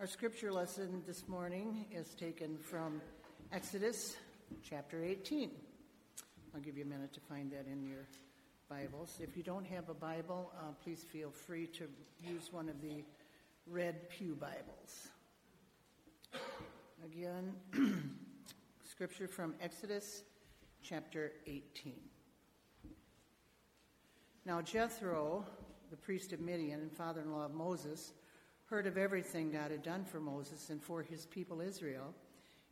Our scripture lesson this morning is taken from Exodus chapter 18. I'll give you a minute to find that in your Bibles. If you don't have a Bible, uh, please feel free to use one of the red Pew Bibles. Again, scripture from Exodus chapter 18. Now, Jethro, the priest of Midian and father in law of Moses, heard of everything God had done for Moses and for his people Israel,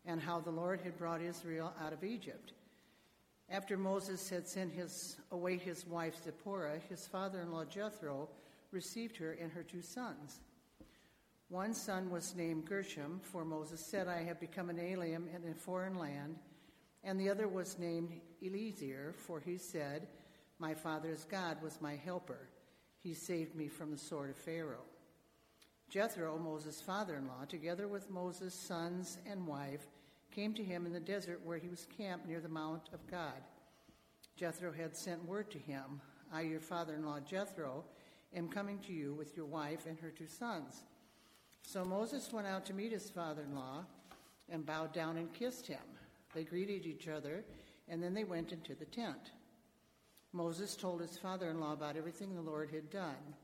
and how the Lord had brought Israel out of Egypt. After Moses had sent his, away his wife Zipporah, his father in law Jethro received her and her two sons. One son was named Gershom, for Moses said, I have become an alien in a foreign land. And the other was named Eliezer, for he said, My father's God was my helper. He saved me from the sword of Pharaoh. Jethro, Moses' father in law, together with Moses' sons and wife, came to him in the desert where he was camped near the Mount of God. Jethro had sent word to him I, your father in law Jethro, am coming to you with your wife and her two sons. So Moses went out to meet his father in law and bowed down and kissed him. They greeted each other, and then they went into the tent. Moses told his father in law about everything the Lord had done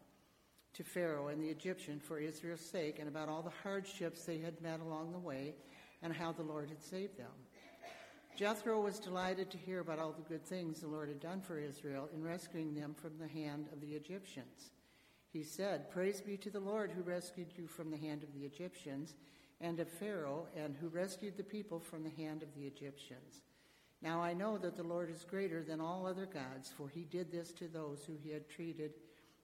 to Pharaoh and the Egyptian for Israel's sake and about all the hardships they had met along the way and how the Lord had saved them. Jethro was delighted to hear about all the good things the Lord had done for Israel in rescuing them from the hand of the Egyptians. He said, Praise be to the Lord who rescued you from the hand of the Egyptians and of Pharaoh, and who rescued the people from the hand of the Egyptians. Now I know that the Lord is greater than all other gods, for he did this to those who he had treated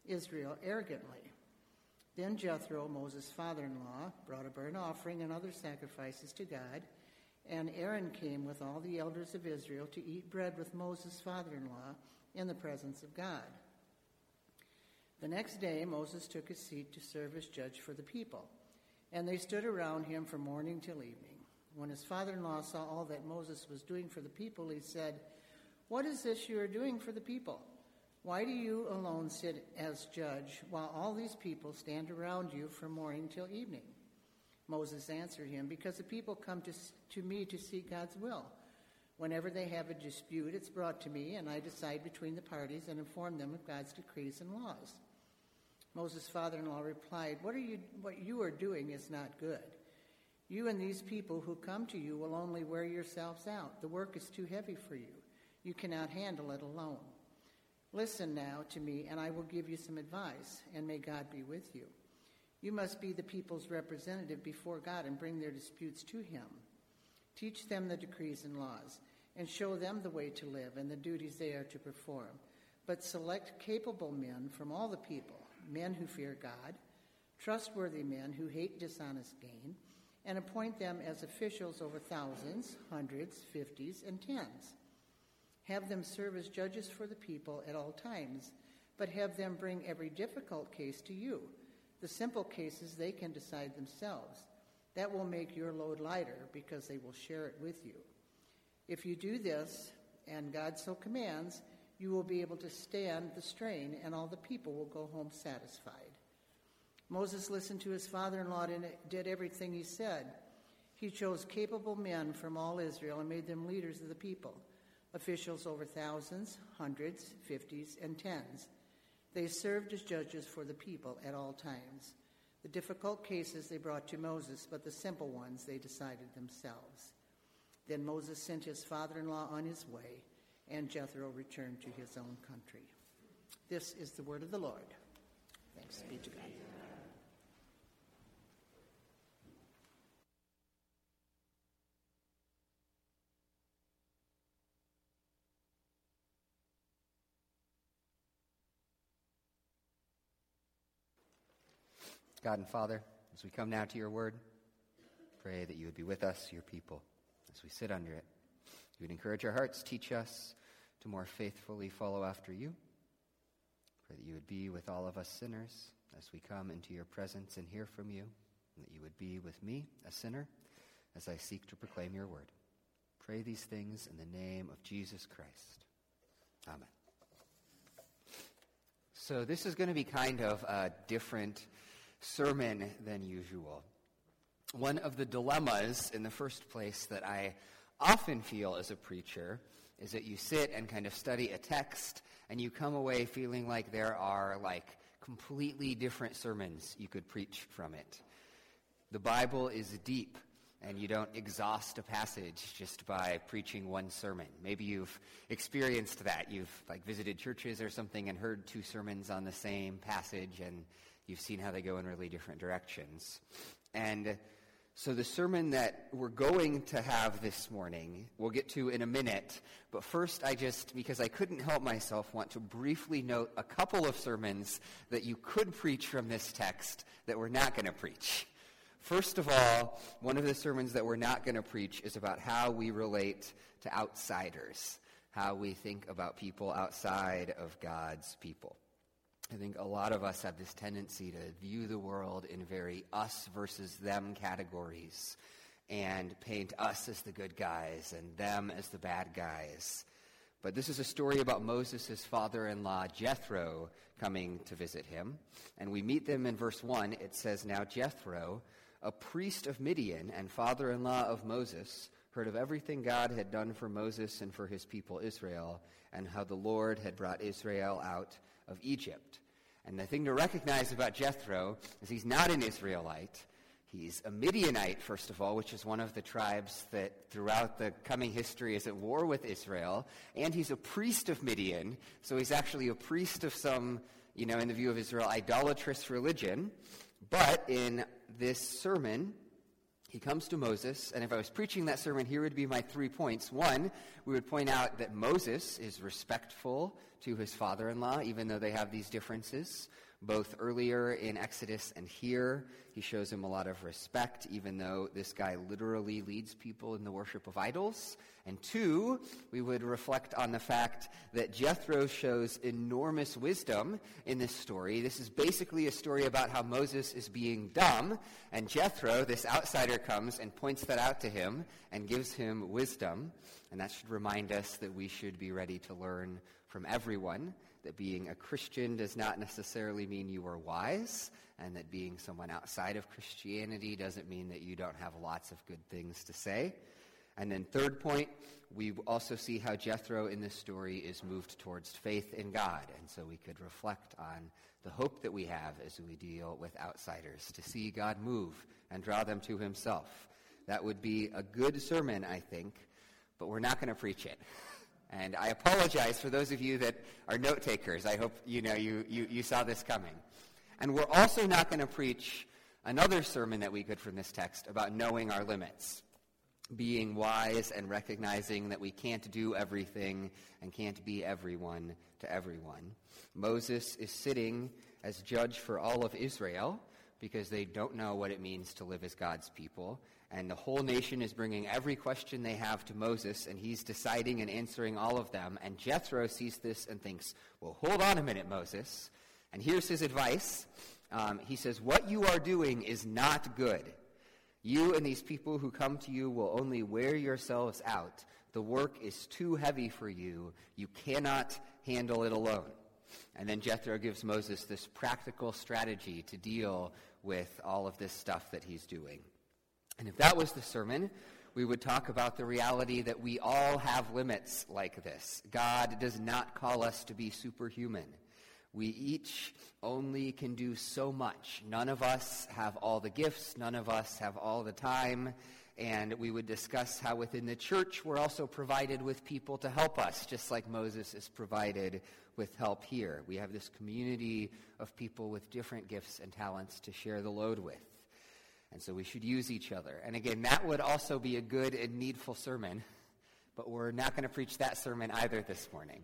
Israel arrogantly. Then Jethro, Moses' father in law, brought a burnt offering and other sacrifices to God, and Aaron came with all the elders of Israel to eat bread with Moses' father in law in the presence of God. The next day, Moses took his seat to serve as judge for the people, and they stood around him from morning till evening. When his father in law saw all that Moses was doing for the people, he said, What is this you are doing for the people? Why do you alone sit as judge while all these people stand around you from morning till evening? Moses answered him, Because the people come to, to me to seek God's will. Whenever they have a dispute, it's brought to me, and I decide between the parties and inform them of God's decrees and laws. Moses' father in law replied, what, are you, what you are doing is not good. You and these people who come to you will only wear yourselves out. The work is too heavy for you. You cannot handle it alone. Listen now to me, and I will give you some advice, and may God be with you. You must be the people's representative before God and bring their disputes to Him. Teach them the decrees and laws, and show them the way to live and the duties they are to perform. But select capable men from all the people, men who fear God, trustworthy men who hate dishonest gain, and appoint them as officials over thousands, hundreds, fifties, and tens. Have them serve as judges for the people at all times, but have them bring every difficult case to you. The simple cases they can decide themselves. That will make your load lighter because they will share it with you. If you do this, and God so commands, you will be able to stand the strain, and all the people will go home satisfied. Moses listened to his father in law and did everything he said. He chose capable men from all Israel and made them leaders of the people officials over thousands, hundreds, fifties, and tens. They served as judges for the people at all times. The difficult cases they brought to Moses, but the simple ones they decided themselves. Then Moses sent his father in law on his way, and Jethro returned to his own country. This is the word of the Lord. Thanks be to God. God and Father, as we come now to your word, pray that you would be with us, your people, as we sit under it. You would encourage our hearts, teach us to more faithfully follow after you. Pray that you would be with all of us sinners as we come into your presence and hear from you, and that you would be with me, a sinner, as I seek to proclaim your word. Pray these things in the name of Jesus Christ. Amen. So, this is going to be kind of a different sermon than usual. one of the dilemmas in the first place that I often feel as a preacher is that you sit and kind of study a text and you come away feeling like there are like completely different sermons you could preach from it. The Bible is deep and you don't exhaust a passage just by preaching one sermon. Maybe you've experienced that. You've like visited churches or something and heard two sermons on the same passage and you've seen how they go in really different directions. And so, the sermon that we're going to have this morning, we'll get to in a minute. But first, I just, because I couldn't help myself, want to briefly note a couple of sermons that you could preach from this text that we're not going to preach. First of all, one of the sermons that we're not going to preach is about how we relate to outsiders, how we think about people outside of God's people. I think a lot of us have this tendency to view the world in very us versus them categories and paint us as the good guys and them as the bad guys. But this is a story about Moses' father in law, Jethro, coming to visit him. And we meet them in verse 1. It says, Now Jethro, a priest of Midian and father in law of Moses, heard of everything God had done for Moses and for his people Israel, and how the Lord had brought Israel out of Egypt. And the thing to recognize about Jethro is he's not an Israelite. He's a Midianite, first of all, which is one of the tribes that throughout the coming history is at war with Israel. And he's a priest of Midian, so he's actually a priest of some, you know, in the view of Israel, idolatrous religion. But in this sermon, he comes to Moses, and if I was preaching that sermon, here would be my three points. One, we would point out that Moses is respectful to his father in law, even though they have these differences. Both earlier in Exodus and here, he shows him a lot of respect, even though this guy literally leads people in the worship of idols. And two, we would reflect on the fact that Jethro shows enormous wisdom in this story. This is basically a story about how Moses is being dumb, and Jethro, this outsider, comes and points that out to him and gives him wisdom. And that should remind us that we should be ready to learn from everyone, that being a Christian does not necessarily mean you are wise, and that being someone outside of Christianity doesn't mean that you don't have lots of good things to say. And then, third point, we also see how Jethro in this story is moved towards faith in God. And so we could reflect on the hope that we have as we deal with outsiders to see God move and draw them to himself. That would be a good sermon, I think, but we're not going to preach it. And I apologize for those of you that are note takers. I hope you know you, you, you saw this coming. And we're also not going to preach another sermon that we could from this text about knowing our limits, being wise and recognizing that we can't do everything and can't be everyone to everyone. Moses is sitting as judge for all of Israel because they don't know what it means to live as God's people. And the whole nation is bringing every question they have to Moses, and he's deciding and answering all of them. And Jethro sees this and thinks, well, hold on a minute, Moses. And here's his advice. Um, he says, What you are doing is not good. You and these people who come to you will only wear yourselves out. The work is too heavy for you. You cannot handle it alone. And then Jethro gives Moses this practical strategy to deal with all of this stuff that he's doing. And if that was the sermon, we would talk about the reality that we all have limits like this. God does not call us to be superhuman. We each only can do so much. None of us have all the gifts, none of us have all the time. And we would discuss how within the church we're also provided with people to help us, just like Moses is provided with help here. We have this community of people with different gifts and talents to share the load with. And so we should use each other. And again, that would also be a good and needful sermon, but we're not going to preach that sermon either this morning.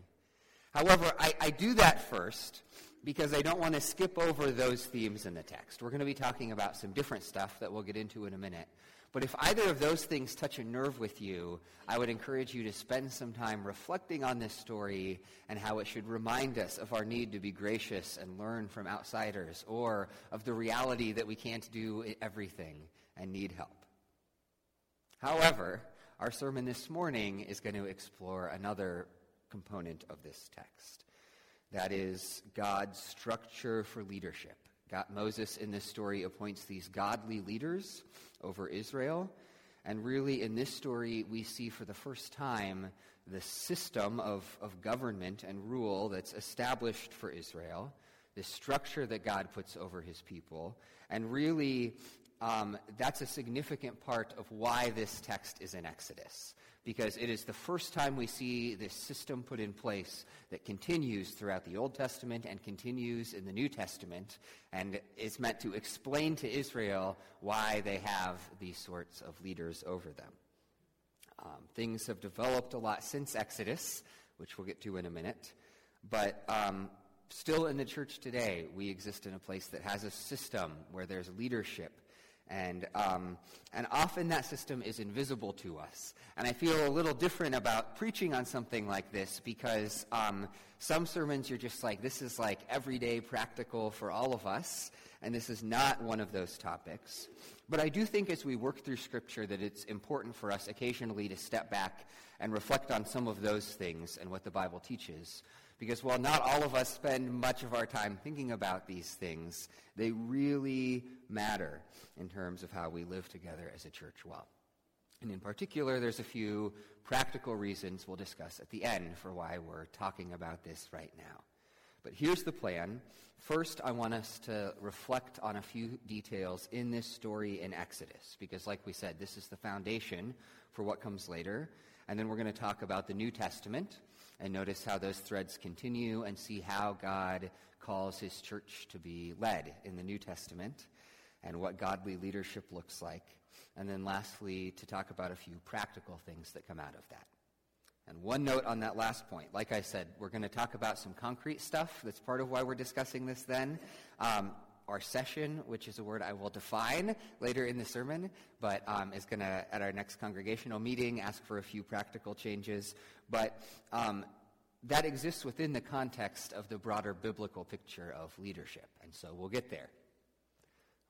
However, I, I do that first because I don't want to skip over those themes in the text. We're going to be talking about some different stuff that we'll get into in a minute. But if either of those things touch a nerve with you, I would encourage you to spend some time reflecting on this story and how it should remind us of our need to be gracious and learn from outsiders, or of the reality that we can't do everything and need help. However, our sermon this morning is going to explore another component of this text. That is God's structure for leadership. God, Moses in this story appoints these godly leaders over Israel. And really, in this story, we see for the first time the system of, of government and rule that's established for Israel, the structure that God puts over his people. And really, um, that's a significant part of why this text is in Exodus because it is the first time we see this system put in place that continues throughout the Old Testament and continues in the New Testament, and is meant to explain to Israel why they have these sorts of leaders over them. Um, things have developed a lot since Exodus, which we'll get to in a minute, but um, still in the church today, we exist in a place that has a system where there's leadership and, um, and often that system is invisible to us. And I feel a little different about preaching on something like this because um, some sermons you're just like, this is like everyday practical for all of us, and this is not one of those topics. But I do think as we work through Scripture that it's important for us occasionally to step back and reflect on some of those things and what the Bible teaches. Because while not all of us spend much of our time thinking about these things, they really matter in terms of how we live together as a church well. And in particular, there's a few practical reasons we'll discuss at the end for why we're talking about this right now. But here's the plan. First, I want us to reflect on a few details in this story in Exodus, because, like we said, this is the foundation for what comes later. And then we're going to talk about the New Testament and notice how those threads continue and see how God calls his church to be led in the New Testament and what godly leadership looks like. And then lastly, to talk about a few practical things that come out of that. And one note on that last point. Like I said, we're going to talk about some concrete stuff. That's part of why we're discussing this then. Um, our session, which is a word I will define later in the sermon, but um, is going to, at our next congregational meeting, ask for a few practical changes. But um, that exists within the context of the broader biblical picture of leadership. And so we'll get there.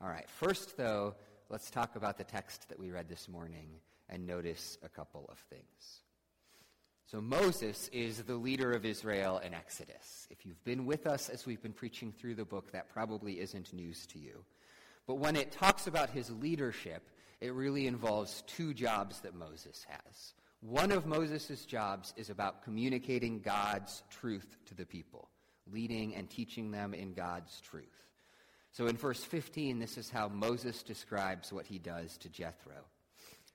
All right. First, though, let's talk about the text that we read this morning and notice a couple of things. So, Moses is the leader of Israel in Exodus. If you've been with us as we've been preaching through the book, that probably isn't news to you. But when it talks about his leadership, it really involves two jobs that Moses has. One of Moses' jobs is about communicating God's truth to the people, leading and teaching them in God's truth. So in verse 15, this is how Moses describes what he does to Jethro.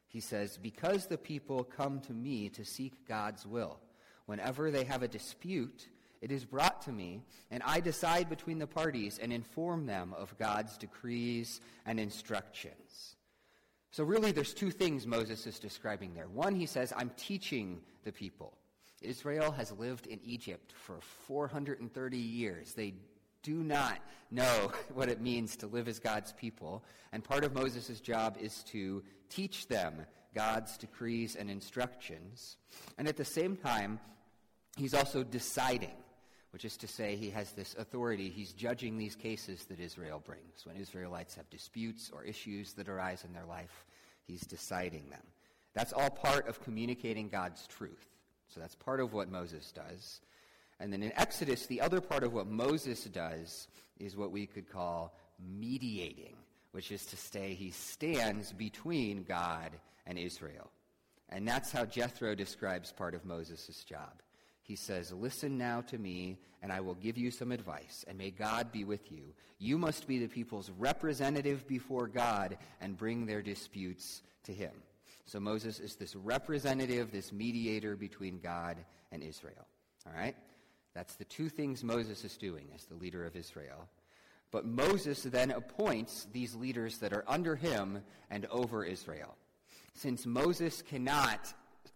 He says, Because the people come to me to seek God's will, whenever they have a dispute, it is brought to me, and I decide between the parties and inform them of God's decrees and instructions. So, really, there's two things Moses is describing there. One, he says, I'm teaching the people. Israel has lived in Egypt for 430 years. They do not know what it means to live as God's people. And part of Moses' job is to teach them God's decrees and instructions. And at the same time, he's also deciding, which is to say, he has this authority. He's judging these cases that Israel brings. When Israelites have disputes or issues that arise in their life, he's deciding them. That's all part of communicating God's truth. So that's part of what Moses does. And then in Exodus, the other part of what Moses does is what we could call mediating, which is to say he stands between God and Israel. And that's how Jethro describes part of Moses' job. He says, Listen now to me, and I will give you some advice, and may God be with you. You must be the people's representative before God and bring their disputes to him. So Moses is this representative, this mediator between God and Israel. All right? That's the two things Moses is doing as the leader of Israel. But Moses then appoints these leaders that are under him and over Israel. Since Moses cannot,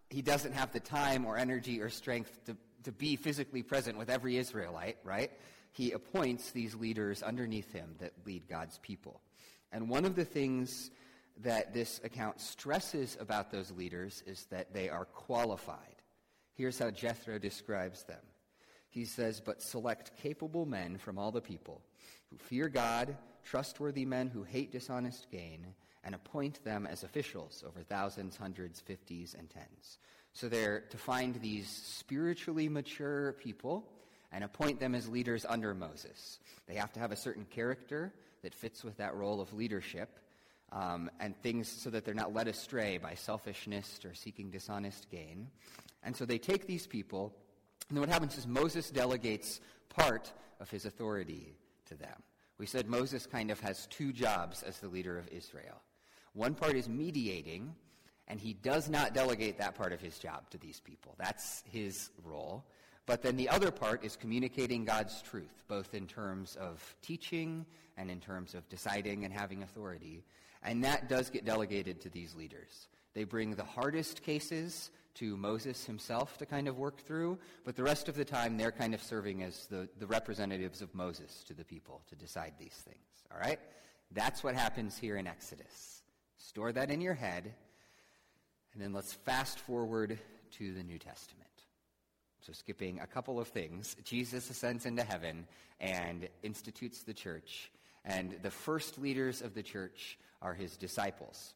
he doesn't have the time or energy or strength to, to be physically present with every Israelite, right? He appoints these leaders underneath him that lead God's people. And one of the things that this account stresses about those leaders is that they are qualified. Here's how Jethro describes them he says, But select capable men from all the people who fear God, trustworthy men who hate dishonest gain, and appoint them as officials over thousands, hundreds, fifties, and tens. So they're to find these spiritually mature people and appoint them as leaders under Moses. They have to have a certain character that fits with that role of leadership, um, and things so that they're not led astray by selfishness or seeking dishonest gain. And so they take these people, and then what happens is Moses delegates part of his authority to them. We said Moses kind of has two jobs as the leader of Israel. One part is mediating, and he does not delegate that part of his job to these people. That's his role. But then the other part is communicating God's truth, both in terms of teaching and in terms of deciding and having authority. And that does get delegated to these leaders. They bring the hardest cases to Moses himself to kind of work through, but the rest of the time they're kind of serving as the, the representatives of Moses to the people to decide these things. All right? That's what happens here in Exodus. Store that in your head, and then let's fast forward to the New Testament. So, skipping a couple of things, Jesus ascends into heaven and institutes the church, and the first leaders of the church are his disciples.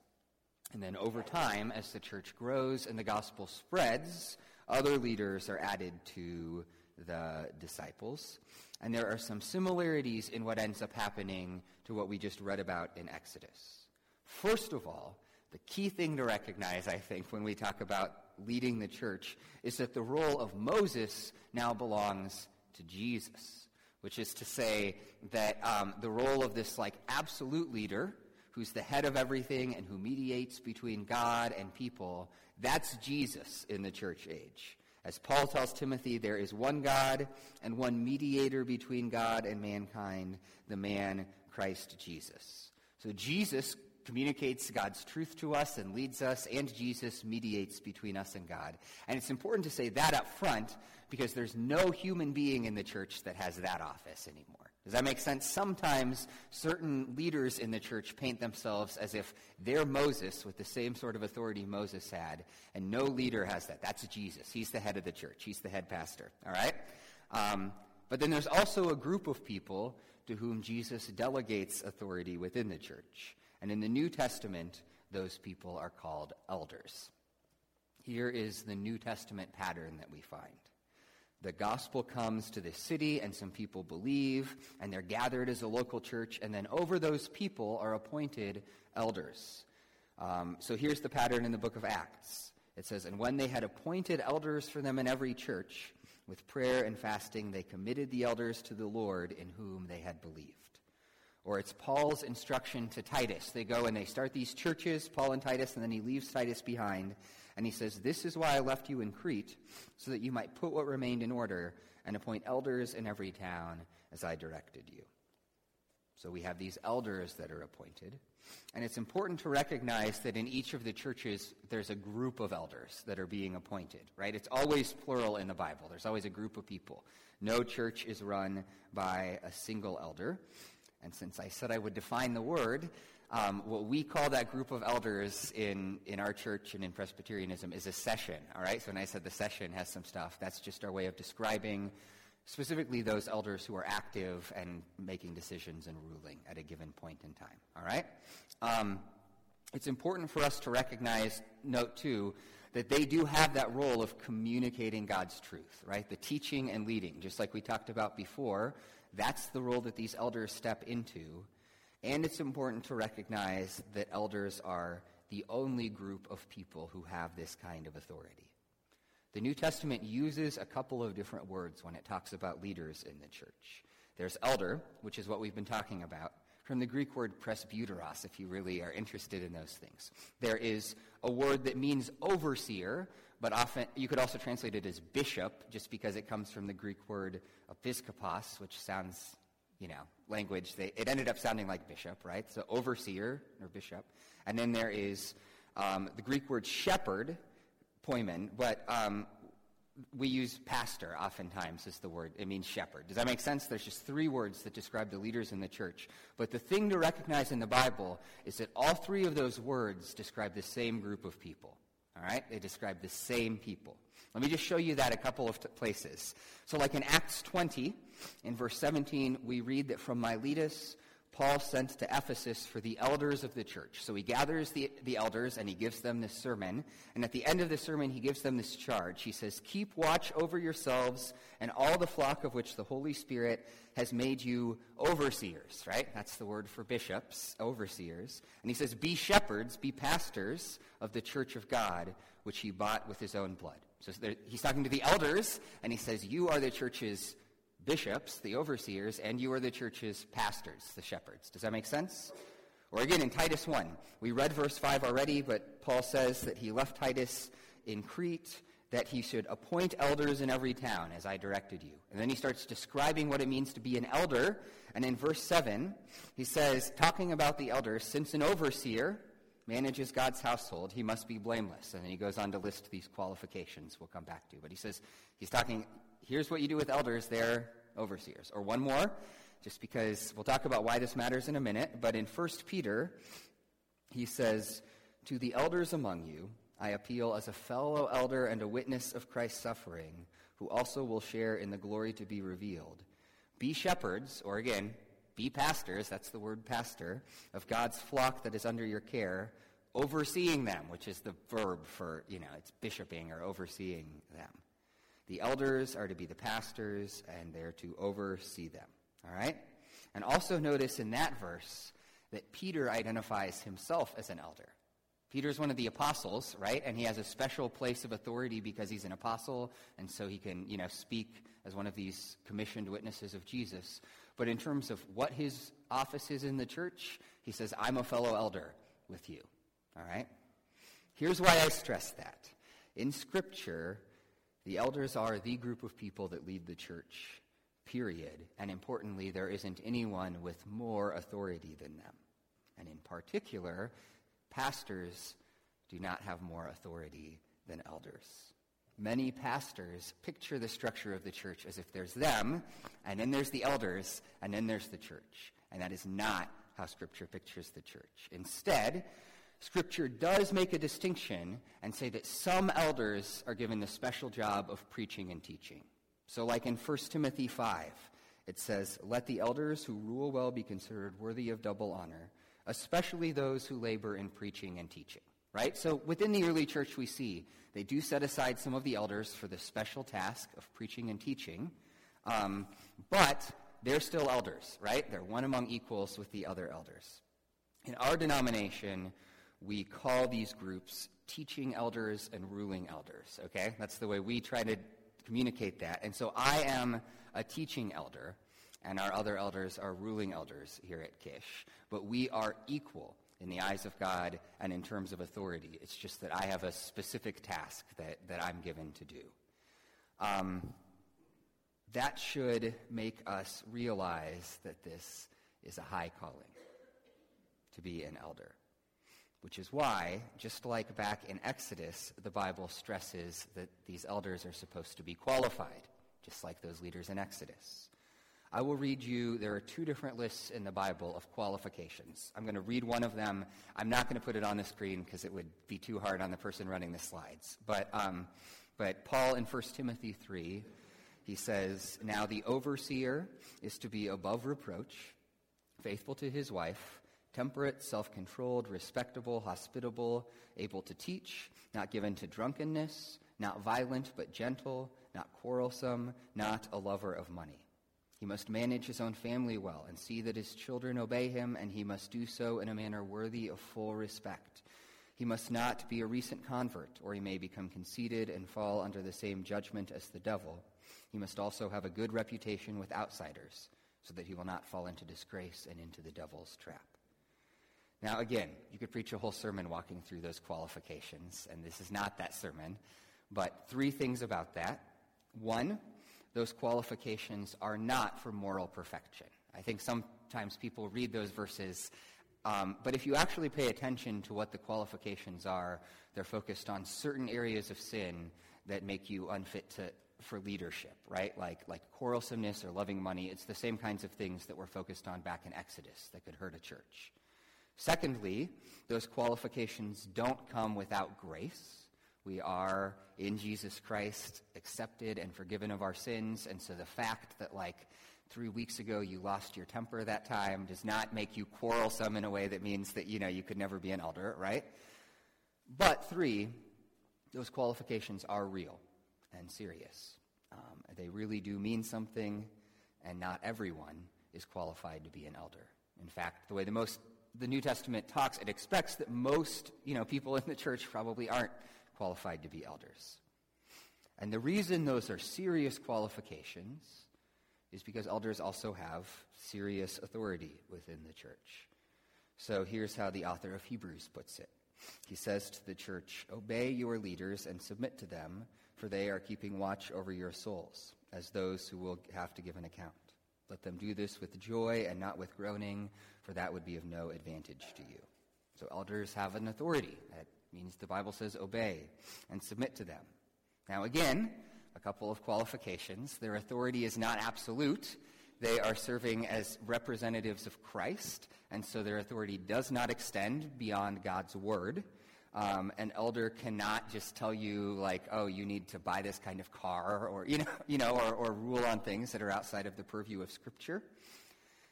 And then over time, as the church grows and the gospel spreads, other leaders are added to the disciples. And there are some similarities in what ends up happening to what we just read about in Exodus. First of all, the key thing to recognize, I think, when we talk about leading the church is that the role of Moses now belongs to Jesus, which is to say that um, the role of this like absolute leader who's the head of everything and who mediates between God and people, that's Jesus in the church age. As Paul tells Timothy, there is one God and one mediator between God and mankind, the man Christ Jesus. So Jesus communicates God's truth to us and leads us, and Jesus mediates between us and God. And it's important to say that up front because there's no human being in the church that has that office anymore. Does that make sense? Sometimes certain leaders in the church paint themselves as if they're Moses with the same sort of authority Moses had, and no leader has that. That's Jesus. He's the head of the church, he's the head pastor. All right? Um, but then there's also a group of people to whom Jesus delegates authority within the church. And in the New Testament, those people are called elders. Here is the New Testament pattern that we find the gospel comes to this city and some people believe and they're gathered as a local church and then over those people are appointed elders. Um, so here's the pattern in the book of acts. It says and when they had appointed elders for them in every church with prayer and fasting they committed the elders to the lord in whom they had believed or it's Paul's instruction to Titus. They go and they start these churches, Paul and Titus, and then he leaves Titus behind. And he says, This is why I left you in Crete, so that you might put what remained in order and appoint elders in every town as I directed you. So we have these elders that are appointed. And it's important to recognize that in each of the churches, there's a group of elders that are being appointed, right? It's always plural in the Bible. There's always a group of people. No church is run by a single elder. And since I said I would define the word, um, what we call that group of elders in, in our church and in Presbyterianism is a session, all right? So when I said the session has some stuff, that's just our way of describing specifically those elders who are active and making decisions and ruling at a given point in time, all right? Um, it's important for us to recognize, note two, that they do have that role of communicating God's truth, right? The teaching and leading, just like we talked about before. That's the role that these elders step into. And it's important to recognize that elders are the only group of people who have this kind of authority. The New Testament uses a couple of different words when it talks about leaders in the church. There's elder, which is what we've been talking about, from the Greek word presbyteros, if you really are interested in those things. There is a word that means overseer, but often you could also translate it as bishop, just because it comes from the Greek word episkopos, which sounds you know, language, they, it ended up sounding like bishop, right? So overseer or bishop. And then there is um, the Greek word shepherd, poimen, but um, we use pastor oftentimes as the word. It means shepherd. Does that make sense? There's just three words that describe the leaders in the church. But the thing to recognize in the Bible is that all three of those words describe the same group of people. All right? They describe the same people. Let me just show you that a couple of t- places. So, like in Acts 20, in verse 17, we read that from Miletus, Paul sent to Ephesus for the elders of the church. So he gathers the, the elders and he gives them this sermon. And at the end of the sermon, he gives them this charge. He says, Keep watch over yourselves and all the flock of which the Holy Spirit has made you overseers, right? That's the word for bishops, overseers. And he says, Be shepherds, be pastors of the church of God, which he bought with his own blood. So he's talking to the elders, and he says, You are the church's bishops, the overseers, and you are the church's pastors, the shepherds. Does that make sense? Or again, in Titus 1, we read verse 5 already, but Paul says that he left Titus in Crete, that he should appoint elders in every town, as I directed you. And then he starts describing what it means to be an elder. And in verse 7, he says, talking about the elders, since an overseer manages God's household, he must be blameless. And then he goes on to list these qualifications we'll come back to. But he says, he's talking, here's what you do with elders. They're overseers. Or one more, just because we'll talk about why this matters in a minute, but in 1 Peter, he says, To the elders among you, I appeal as a fellow elder and a witness of Christ's suffering, who also will share in the glory to be revealed. Be shepherds, or again, be pastors, that's the word pastor, of God's flock that is under your care, overseeing them, which is the verb for, you know, it's bishoping or overseeing them. The elders are to be the pastors, and they're to oversee them. All right? And also notice in that verse that Peter identifies himself as an elder. Peter's one of the apostles, right? And he has a special place of authority because he's an apostle, and so he can, you know, speak as one of these commissioned witnesses of Jesus. But in terms of what his office is in the church, he says, I'm a fellow elder with you. All right? Here's why I stress that. In Scripture, the elders are the group of people that lead the church, period. And importantly, there isn't anyone with more authority than them. And in particular, pastors do not have more authority than elders. Many pastors picture the structure of the church as if there's them, and then there's the elders, and then there's the church. And that is not how Scripture pictures the church. Instead, Scripture does make a distinction and say that some elders are given the special job of preaching and teaching. So, like in 1 Timothy 5, it says, Let the elders who rule well be considered worthy of double honor, especially those who labor in preaching and teaching. Right? So, within the early church, we see they do set aside some of the elders for the special task of preaching and teaching, um, but they're still elders, right? They're one among equals with the other elders. In our denomination, we call these groups teaching elders and ruling elders, okay? That's the way we try to communicate that. And so I am a teaching elder, and our other elders are ruling elders here at Kish. But we are equal in the eyes of God and in terms of authority. It's just that I have a specific task that, that I'm given to do. Um, that should make us realize that this is a high calling to be an elder. Which is why, just like back in Exodus, the Bible stresses that these elders are supposed to be qualified, just like those leaders in Exodus. I will read you, there are two different lists in the Bible of qualifications. I'm going to read one of them. I'm not going to put it on the screen because it would be too hard on the person running the slides. But, um, but Paul in 1 Timothy 3, he says, Now the overseer is to be above reproach, faithful to his wife temperate, self controlled, respectable, hospitable, able to teach, not given to drunkenness, not violent but gentle, not quarrelsome, not a lover of money. He must manage his own family well and see that his children obey him, and he must do so in a manner worthy of full respect. He must not be a recent convert, or he may become conceited and fall under the same judgment as the devil. He must also have a good reputation with outsiders, so that he will not fall into disgrace and into the devil's trap. Now, again, you could preach a whole sermon walking through those qualifications, and this is not that sermon, but three things about that. One, those qualifications are not for moral perfection. I think sometimes people read those verses, um, but if you actually pay attention to what the qualifications are, they're focused on certain areas of sin that make you unfit to, for leadership, right? Like, like quarrelsomeness or loving money. It's the same kinds of things that we're focused on back in Exodus that could hurt a church. Secondly, those qualifications don't come without grace. We are in Jesus Christ accepted and forgiven of our sins, and so the fact that like three weeks ago you lost your temper that time does not make you quarrelsome in a way that means that, you know, you could never be an elder, right? But three, those qualifications are real and serious. Um, they really do mean something, and not everyone is qualified to be an elder. In fact, the way the most the New Testament talks, it expects that most you know people in the church probably aren't qualified to be elders. And the reason those are serious qualifications is because elders also have serious authority within the church. So here's how the author of Hebrews puts it. He says to the church, Obey your leaders and submit to them, for they are keeping watch over your souls, as those who will have to give an account. Let them do this with joy and not with groaning, for that would be of no advantage to you. So elders have an authority. That means the Bible says obey and submit to them. Now, again, a couple of qualifications. Their authority is not absolute. They are serving as representatives of Christ, and so their authority does not extend beyond God's word. Um, an elder cannot just tell you like, oh, you need to buy this kind of car, or you know, you know, or, or rule on things that are outside of the purview of Scripture.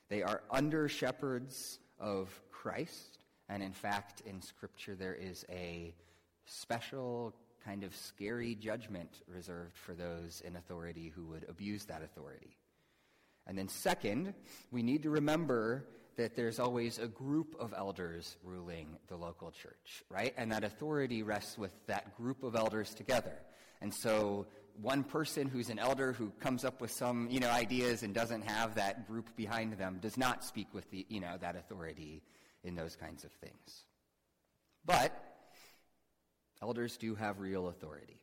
They are under shepherds of Christ, and in fact, in Scripture there is a special kind of scary judgment reserved for those in authority who would abuse that authority. And then, second, we need to remember that there's always a group of elders ruling the local church, right? And that authority rests with that group of elders together. And so one person who's an elder who comes up with some, you know, ideas and doesn't have that group behind them does not speak with the, you know, that authority in those kinds of things. But elders do have real authority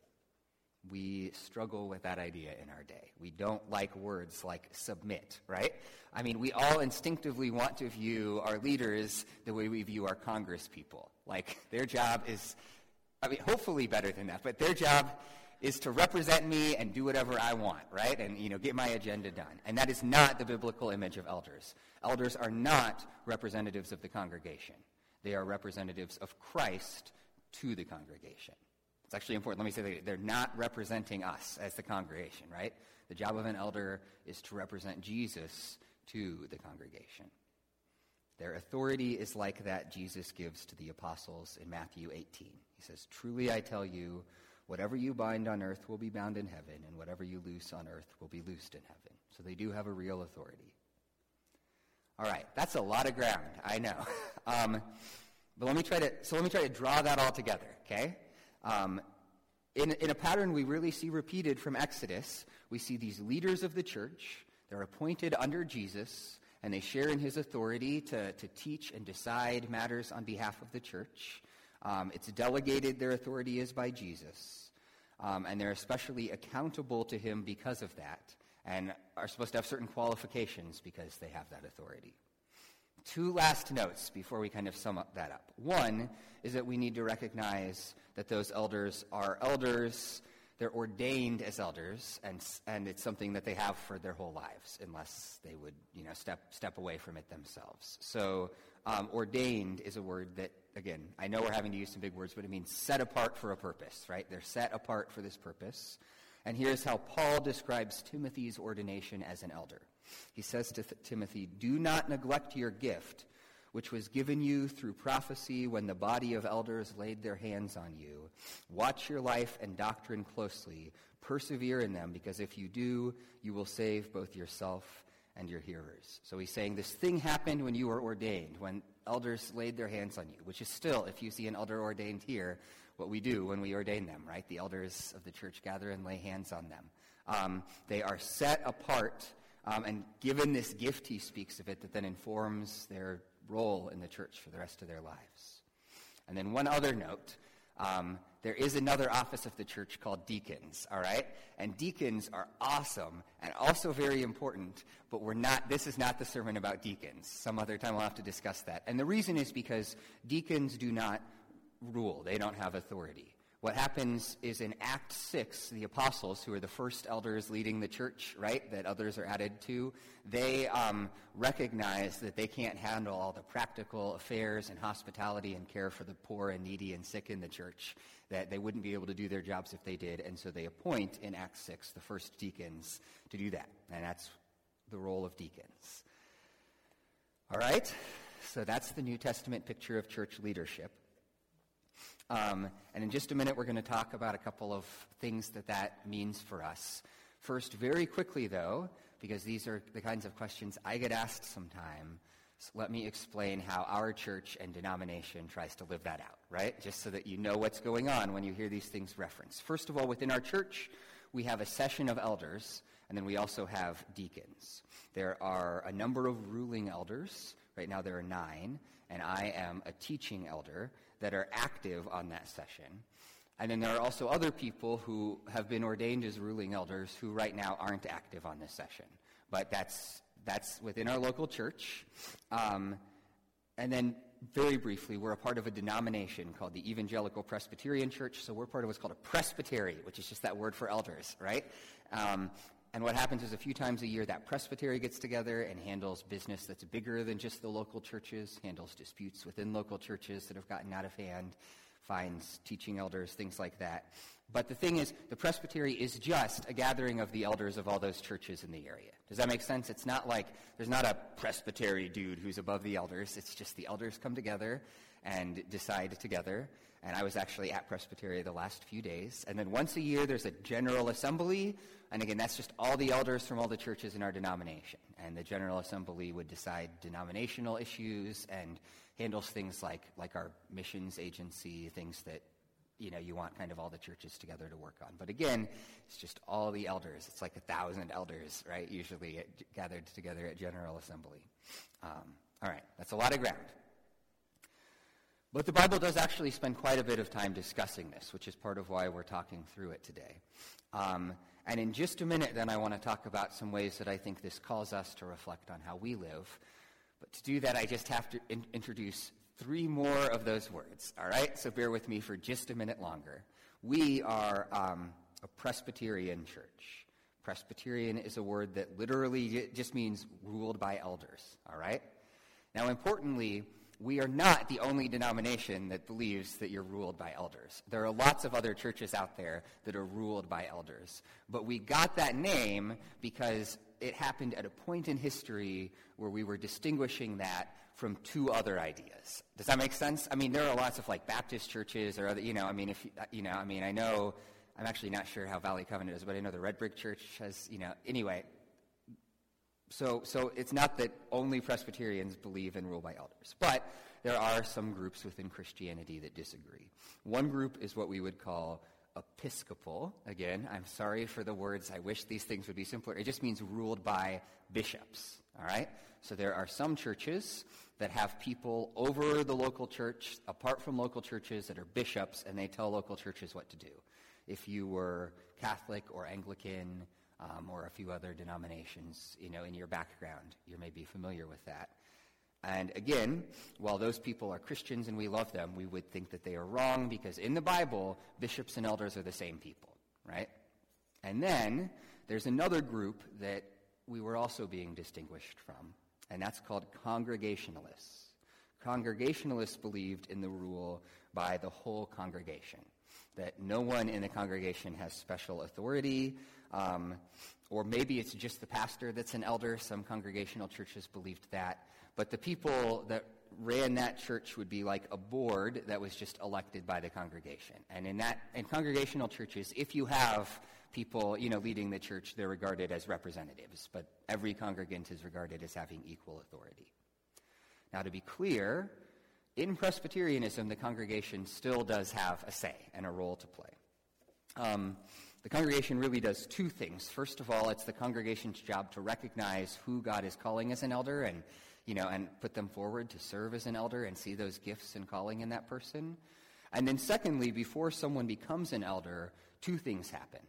we struggle with that idea in our day. We don't like words like submit, right? I mean, we all instinctively want to view our leaders the way we view our Congress people. Like, their job is, I mean, hopefully better than that, but their job is to represent me and do whatever I want, right? And, you know, get my agenda done. And that is not the biblical image of elders. Elders are not representatives of the congregation. They are representatives of Christ to the congregation. It's actually important. Let me say they're not representing us as the congregation, right? The job of an elder is to represent Jesus to the congregation. Their authority is like that Jesus gives to the apostles in Matthew 18. He says, Truly I tell you, whatever you bind on earth will be bound in heaven, and whatever you loose on earth will be loosed in heaven. So they do have a real authority. All right, that's a lot of ground, I know. Um, but let me try to, so let me try to draw that all together, okay? Um, in, in a pattern we really see repeated from Exodus, we see these leaders of the church. They're appointed under Jesus, and they share in his authority to, to teach and decide matters on behalf of the church. Um, it's delegated, their authority is by Jesus. Um, and they're especially accountable to him because of that, and are supposed to have certain qualifications because they have that authority. Two last notes before we kind of sum up that up. One is that we need to recognize that those elders are elders. They're ordained as elders, and, and it's something that they have for their whole lives, unless they would, you know, step, step away from it themselves. So, um, ordained is a word that, again, I know we're having to use some big words, but it means set apart for a purpose, right? They're set apart for this purpose. And here's how Paul describes Timothy's ordination as an elder. He says to Th- Timothy, Do not neglect your gift, which was given you through prophecy when the body of elders laid their hands on you. Watch your life and doctrine closely. Persevere in them, because if you do, you will save both yourself and your hearers. So he's saying this thing happened when you were ordained, when elders laid their hands on you, which is still, if you see an elder ordained here, what we do when we ordain them, right? The elders of the church gather and lay hands on them. Um, they are set apart um, and given this gift, he speaks of it, that then informs their role in the church for the rest of their lives. And then one other note. Um, there is another office of the church called deacons, all right? And deacons are awesome and also very important, but we're not, this is not the sermon about deacons. Some other time we'll have to discuss that. And the reason is because deacons do not rule, they don't have authority. What happens is in Act 6, the apostles, who are the first elders leading the church, right, that others are added to, they um, recognize that they can't handle all the practical affairs and hospitality and care for the poor and needy and sick in the church, that they wouldn't be able to do their jobs if they did. And so they appoint in Act 6 the first deacons to do that. And that's the role of deacons. All right? So that's the New Testament picture of church leadership. Um, and in just a minute, we're going to talk about a couple of things that that means for us. First, very quickly, though, because these are the kinds of questions I get asked sometimes, so let me explain how our church and denomination tries to live that out, right? Just so that you know what's going on when you hear these things referenced. First of all, within our church, we have a session of elders, and then we also have deacons. There are a number of ruling elders. Right now, there are nine, and I am a teaching elder that are active on that session. And then there are also other people who have been ordained as ruling elders who right now aren't active on this session. But that's, that's within our local church. Um, and then, very briefly, we're a part of a denomination called the Evangelical Presbyterian Church. So we're part of what's called a presbytery, which is just that word for elders, right? Um, and what happens is a few times a year that presbytery gets together and handles business that's bigger than just the local churches, handles disputes within local churches that have gotten out of hand finds teaching elders, things like that. But the thing is, the presbytery is just a gathering of the elders of all those churches in the area. Does that make sense? It's not like there's not a presbytery dude who's above the elders. It's just the elders come together and decide together. And I was actually at presbytery the last few days. And then once a year, there's a general assembly. And again, that's just all the elders from all the churches in our denomination. And the general assembly would decide denominational issues and handles things like, like our missions agency, things that you know you want kind of all the churches together to work on. But again, it's just all the elders. It's like a thousand elders, right? Usually at, gathered together at General Assembly. Um, all right, that's a lot of ground. But the Bible does actually spend quite a bit of time discussing this, which is part of why we're talking through it today. Um, and in just a minute, then, I want to talk about some ways that I think this calls us to reflect on how we live but to do that, I just have to in- introduce three more of those words, all right? So bear with me for just a minute longer. We are um, a Presbyterian church. Presbyterian is a word that literally just means ruled by elders, all right? Now, importantly, we are not the only denomination that believes that you're ruled by elders. There are lots of other churches out there that are ruled by elders. But we got that name because it happened at a point in history where we were distinguishing that from two other ideas. Does that make sense? I mean, there are lots of like Baptist churches or other, you know, I mean, if, you know, I mean, I know, I'm actually not sure how Valley Covenant is, but I know the Red Brick Church has, you know, anyway. So, so it's not that only Presbyterians believe in rule by elders, but there are some groups within Christianity that disagree. One group is what we would call episcopal. Again, I'm sorry for the words. I wish these things would be simpler. It just means ruled by bishops. All right? So there are some churches that have people over the local church, apart from local churches, that are bishops, and they tell local churches what to do. If you were Catholic or Anglican um, or a few other denominations, you know, in your background, you may be familiar with that. And again, while those people are Christians and we love them, we would think that they are wrong because in the Bible, bishops and elders are the same people, right? And then there's another group that we were also being distinguished from, and that's called Congregationalists. Congregationalists believed in the rule by the whole congregation, that no one in the congregation has special authority, um, or maybe it's just the pastor that's an elder. Some congregational churches believed that. But the people that ran that church would be like a board that was just elected by the congregation. And in that in congregational churches, if you have people, you know, leading the church, they're regarded as representatives, but every congregant is regarded as having equal authority. Now to be clear, in Presbyterianism, the congregation still does have a say and a role to play. Um, the congregation really does two things. First of all, it's the congregation's job to recognize who God is calling as an elder and you know, and put them forward to serve as an elder and see those gifts and calling in that person. And then, secondly, before someone becomes an elder, two things happen.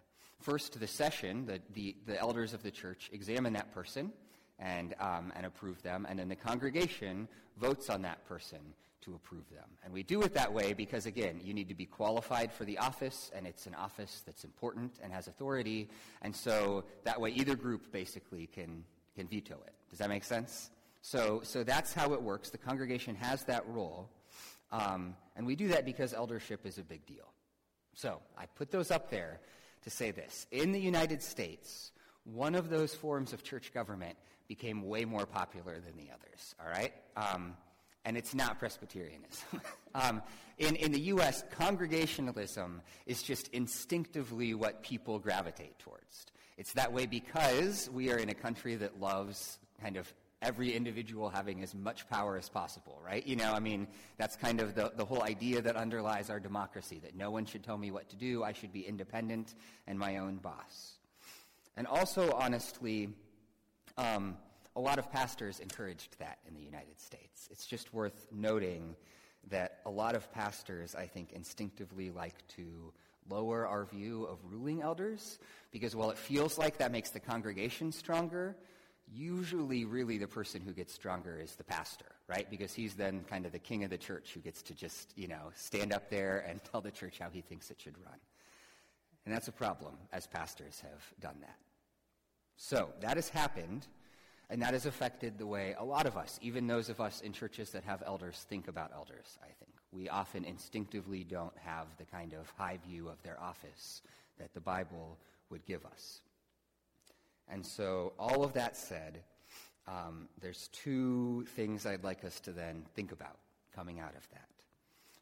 First, the session, the, the, the elders of the church examine that person and, um, and approve them, and then the congregation votes on that person to approve them. And we do it that way because, again, you need to be qualified for the office, and it's an office that's important and has authority, and so that way either group basically can, can veto it. Does that make sense? So, so that's how it works. The congregation has that role. Um, and we do that because eldership is a big deal. So I put those up there to say this. In the United States, one of those forms of church government became way more popular than the others, all right? Um, and it's not Presbyterianism. um, in, in the U.S., congregationalism is just instinctively what people gravitate towards. It's that way because we are in a country that loves kind of every individual having as much power as possible, right? You know, I mean, that's kind of the, the whole idea that underlies our democracy that no one should tell me what to do, I should be independent and my own boss. And also, honestly, um, a lot of pastors encouraged that in the United States. It's just worth noting that a lot of pastors, I think, instinctively like to lower our view of ruling elders because while it feels like that makes the congregation stronger, usually really the person who gets stronger is the pastor, right? Because he's then kind of the king of the church who gets to just, you know, stand up there and tell the church how he thinks it should run. And that's a problem, as pastors have done that. So that has happened, and that has affected the way a lot of us, even those of us in churches that have elders, think about elders, I think. We often instinctively don't have the kind of high view of their office that the Bible would give us. And so, all of that said, um, there's two things I'd like us to then think about coming out of that.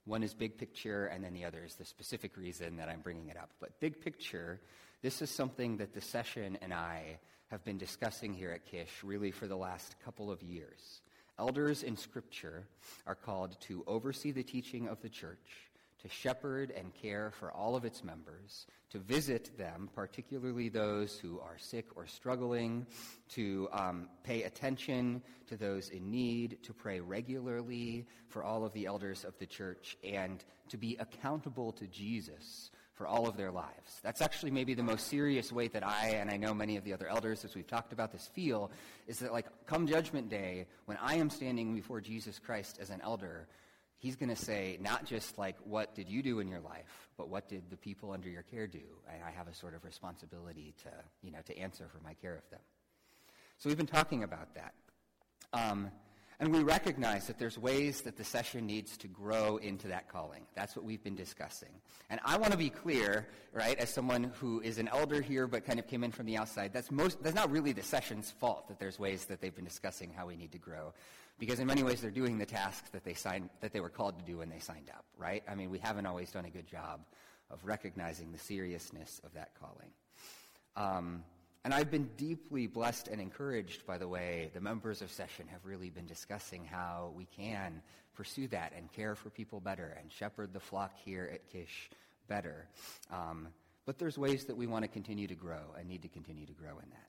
One is big picture, and then the other is the specific reason that I'm bringing it up. But big picture, this is something that the session and I have been discussing here at Kish really for the last couple of years. Elders in Scripture are called to oversee the teaching of the church, to shepherd and care for all of its members, to visit them, particularly those who are sick or struggling, to um, pay attention to those in need, to pray regularly for all of the elders of the church, and to be accountable to Jesus for all of their lives. That's actually maybe the most serious way that I, and I know many of the other elders, as we've talked about this, feel, is that, like, come Judgment Day, when I am standing before Jesus Christ as an elder, he's going to say not just like what did you do in your life but what did the people under your care do and i have a sort of responsibility to you know to answer for my care of them so we've been talking about that um, and we recognize that there's ways that the session needs to grow into that calling. That's what we've been discussing. And I want to be clear, right, as someone who is an elder here but kind of came in from the outside, that's, most, that's not really the session's fault that there's ways that they've been discussing how we need to grow because in many ways they're doing the tasks that they signed that they were called to do when they signed up right? I mean we haven't always done a good job of recognizing the seriousness of that calling. Um, and i've been deeply blessed and encouraged by the way the members of session have really been discussing how we can pursue that and care for people better and shepherd the flock here at kish better. Um, but there's ways that we want to continue to grow and need to continue to grow in that.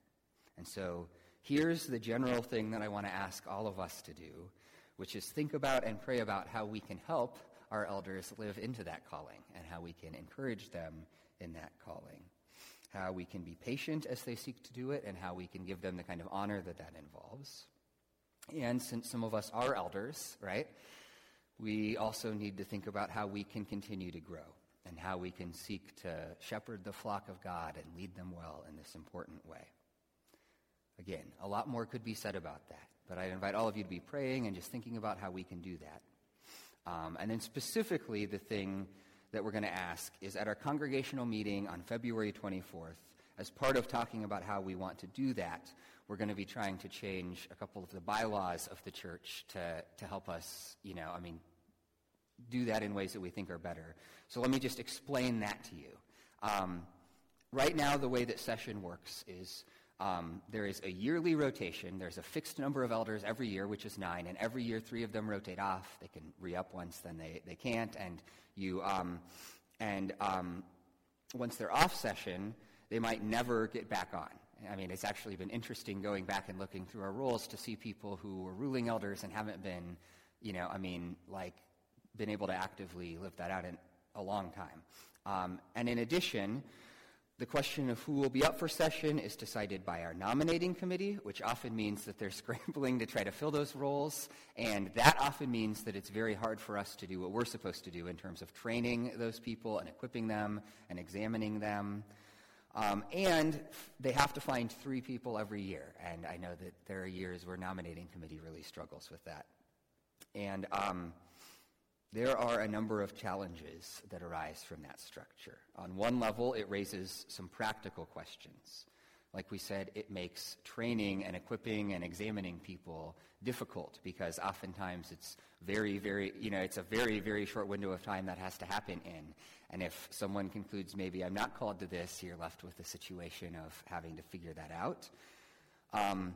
And so Here's the general thing that I want to ask all of us to do, which is think about and pray about how we can help our elders live into that calling and how we can encourage them in that calling. How we can be patient as they seek to do it and how we can give them the kind of honor that that involves. And since some of us are elders, right, we also need to think about how we can continue to grow and how we can seek to shepherd the flock of God and lead them well in this important way. Again, a lot more could be said about that, but I invite all of you to be praying and just thinking about how we can do that. Um, and then specifically, the thing that we're going to ask is at our congregational meeting on February 24th, as part of talking about how we want to do that, we're going to be trying to change a couple of the bylaws of the church to, to help us, you know, I mean, do that in ways that we think are better. So let me just explain that to you. Um, right now, the way that session works is um, there is a yearly rotation. There's a fixed number of elders every year, which is nine, and every year three of them rotate off. They can re-up once, then they, they can't, and you um, and um, once they're off session, they might never get back on. I mean, it's actually been interesting going back and looking through our rules to see people who were ruling elders and haven't been, you know, I mean, like, been able to actively live that out in a long time. Um, and in addition, the question of who will be up for session is decided by our nominating committee, which often means that they're scrambling to try to fill those roles. And that often means that it's very hard for us to do what we're supposed to do in terms of training those people and equipping them and examining them. Um, and they have to find three people every year. And I know that there are years where nominating committee really struggles with that. And um, there are a number of challenges that arise from that structure. On one level, it raises some practical questions. Like we said, it makes training and equipping and examining people difficult because oftentimes it's very, very, you know, it's a very, very short window of time that has to happen in. And if someone concludes maybe I'm not called to this, you're left with the situation of having to figure that out. Um,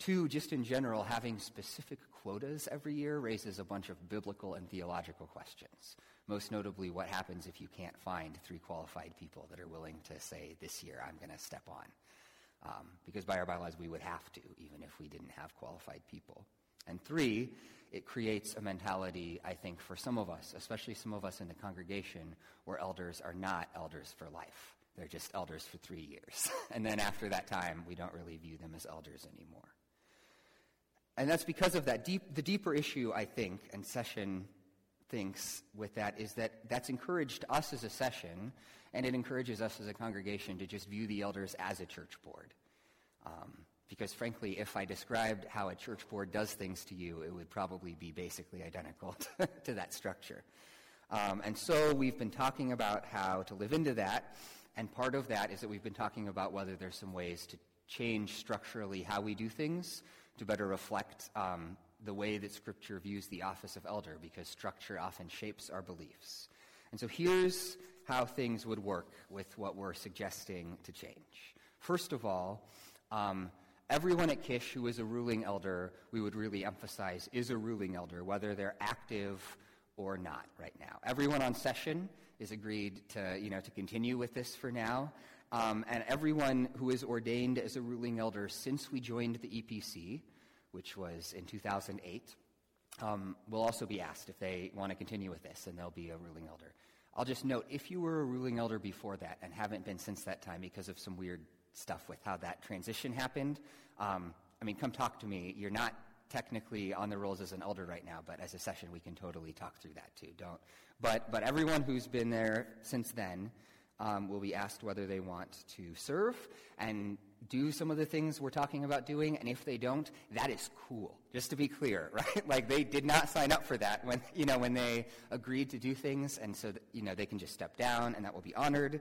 two, just in general, having specific quotas every year raises a bunch of biblical and theological questions. Most notably, what happens if you can't find three qualified people that are willing to say, this year I'm going to step on? Um, because by our bylaws, we would have to, even if we didn't have qualified people. And three, it creates a mentality, I think, for some of us, especially some of us in the congregation, where elders are not elders for life. They're just elders for three years. and then after that time, we don't really view them as elders anymore. And that's because of that. Deep, the deeper issue, I think, and Session thinks with that, is that that's encouraged us as a session, and it encourages us as a congregation to just view the elders as a church board. Um, because frankly, if I described how a church board does things to you, it would probably be basically identical to that structure. Um, and so we've been talking about how to live into that, and part of that is that we've been talking about whether there's some ways to change structurally how we do things to better reflect um, the way that Scripture views the office of elder, because structure often shapes our beliefs. And so here's how things would work with what we're suggesting to change. First of all, um, everyone at Kish who is a ruling elder, we would really emphasize, is a ruling elder, whether they're active or not right now. Everyone on session is agreed to, you know, to continue with this for now. Um, and everyone who is ordained as a ruling elder since we joined the EPC, which was in 2008, um, will also be asked if they want to continue with this, and they'll be a ruling elder. I'll just note if you were a ruling elder before that and haven't been since that time because of some weird stuff with how that transition happened. Um, I mean, come talk to me. You're not technically on the rolls as an elder right now, but as a session, we can totally talk through that too. Don't. But but everyone who's been there since then um, will be asked whether they want to serve and do some of the things we're talking about doing, and if they don't, that is cool. Just to be clear, right? like they did not sign up for that when you know when they agreed to do things, and so that, you know they can just step down, and that will be honored.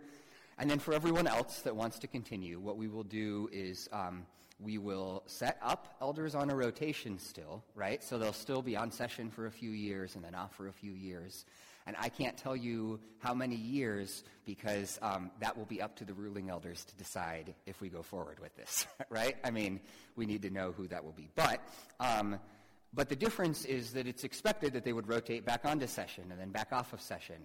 And then for everyone else that wants to continue, what we will do is um, we will set up elders on a rotation still, right? So they'll still be on session for a few years and then off for a few years. And I can't tell you how many years because um, that will be up to the ruling elders to decide if we go forward with this, right? I mean, we need to know who that will be. But, um, but the difference is that it's expected that they would rotate back onto session and then back off of session.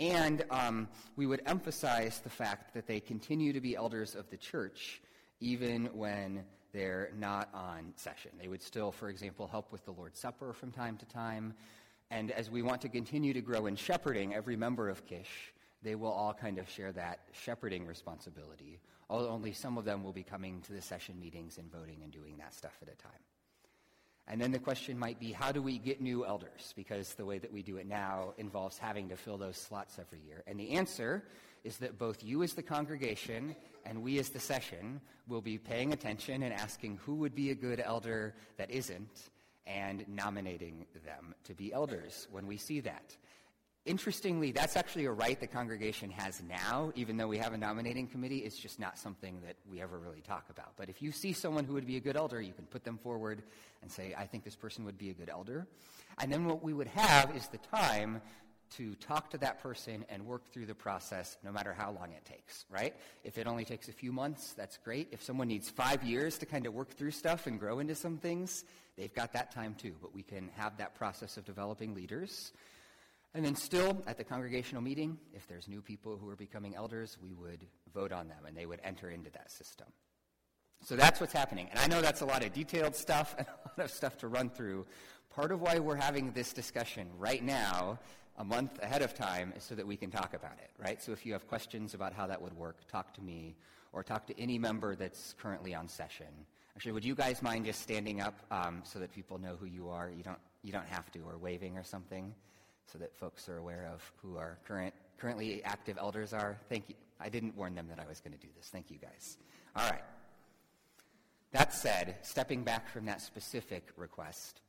And um, we would emphasize the fact that they continue to be elders of the church even when they're not on session. They would still, for example, help with the Lord's Supper from time to time. And as we want to continue to grow in shepherding every member of Kish, they will all kind of share that shepherding responsibility. Although only some of them will be coming to the session meetings and voting and doing that stuff at a time. And then the question might be how do we get new elders? Because the way that we do it now involves having to fill those slots every year. And the answer is that both you as the congregation and we as the session will be paying attention and asking who would be a good elder that isn't and nominating them to be elders when we see that. Interestingly, that's actually a right the congregation has now, even though we have a nominating committee. It's just not something that we ever really talk about. But if you see someone who would be a good elder, you can put them forward and say, I think this person would be a good elder. And then what we would have is the time to talk to that person and work through the process no matter how long it takes, right? If it only takes a few months, that's great. If someone needs five years to kind of work through stuff and grow into some things, they've got that time too. But we can have that process of developing leaders and then, still, at the congregational meeting, if there's new people who are becoming elders, we would vote on them and they would enter into that system. So that's what's happening. And I know that's a lot of detailed stuff and a lot of stuff to run through. Part of why we're having this discussion right now, a month ahead of time, is so that we can talk about it, right? So if you have questions about how that would work, talk to me or talk to any member that's currently on session. Actually, would you guys mind just standing up um, so that people know who you are? You don't, you don't have to, or waving or something so that folks are aware of who our current, currently active elders are. Thank you. I didn't warn them that I was going to do this. Thank you, guys. All right. That said, stepping back from that specific request,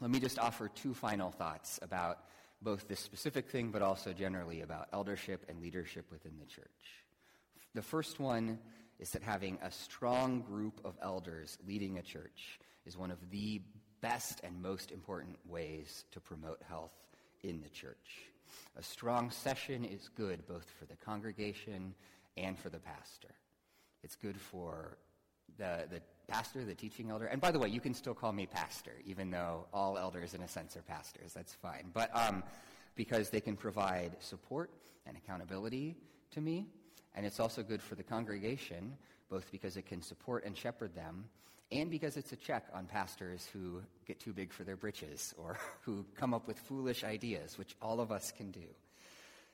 let me just offer two final thoughts about both this specific thing, but also generally about eldership and leadership within the church. The first one is that having a strong group of elders leading a church is one of the best and most important ways to promote health in the church. A strong session is good both for the congregation and for the pastor. It's good for the, the pastor, the teaching elder. And by the way, you can still call me pastor, even though all elders, in a sense, are pastors. That's fine. But um, because they can provide support and accountability to me. And it's also good for the congregation, both because it can support and shepherd them, and because it's a check on pastors who get too big for their britches or who come up with foolish ideas, which all of us can do.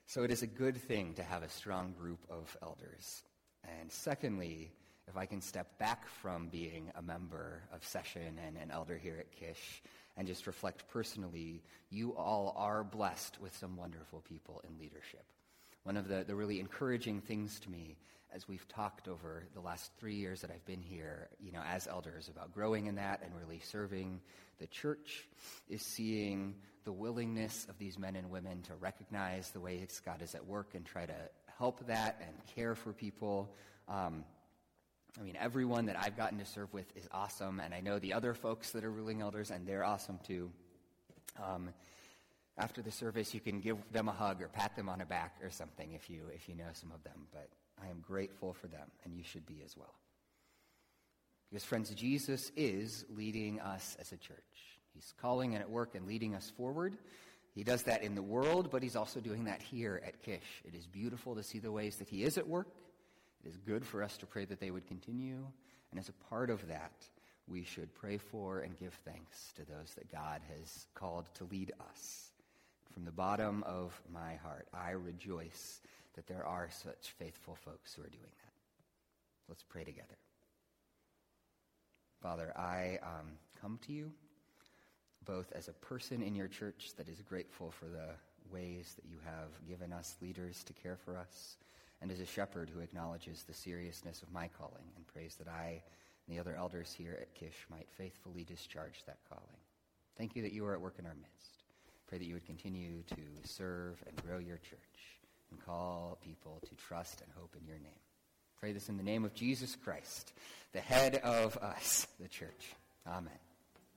So it is a good thing to have a strong group of elders. And secondly, if I can step back from being a member of session and an elder here at Kish and just reflect personally, you all are blessed with some wonderful people in leadership. One of the, the really encouraging things to me as we've talked over the last three years that I've been here, you know, as elders about growing in that and really serving the church is seeing the willingness of these men and women to recognize the ways God is at work and try to help that and care for people. Um, I mean, everyone that I've gotten to serve with is awesome, and I know the other folks that are ruling elders, and they're awesome too. Um, after the service, you can give them a hug or pat them on the back or something if you if you know some of them. But I am grateful for them, and you should be as well. Because, friends, Jesus is leading us as a church. He's calling and at work and leading us forward. He does that in the world, but he's also doing that here at Kish. It is beautiful to see the ways that he is at work. It is good for us to pray that they would continue. And as a part of that, we should pray for and give thanks to those that God has called to lead us. From the bottom of my heart, I rejoice that there are such faithful folks who are doing that. Let's pray together. Father, I um, come to you both as a person in your church that is grateful for the ways that you have given us leaders to care for us, and as a shepherd who acknowledges the seriousness of my calling and prays that I and the other elders here at Kish might faithfully discharge that calling. Thank you that you are at work in our midst. Pray that you would continue to serve and grow your church and call people to trust and hope in your name. Pray this in the name of Jesus Christ, the head of us, the church. Amen.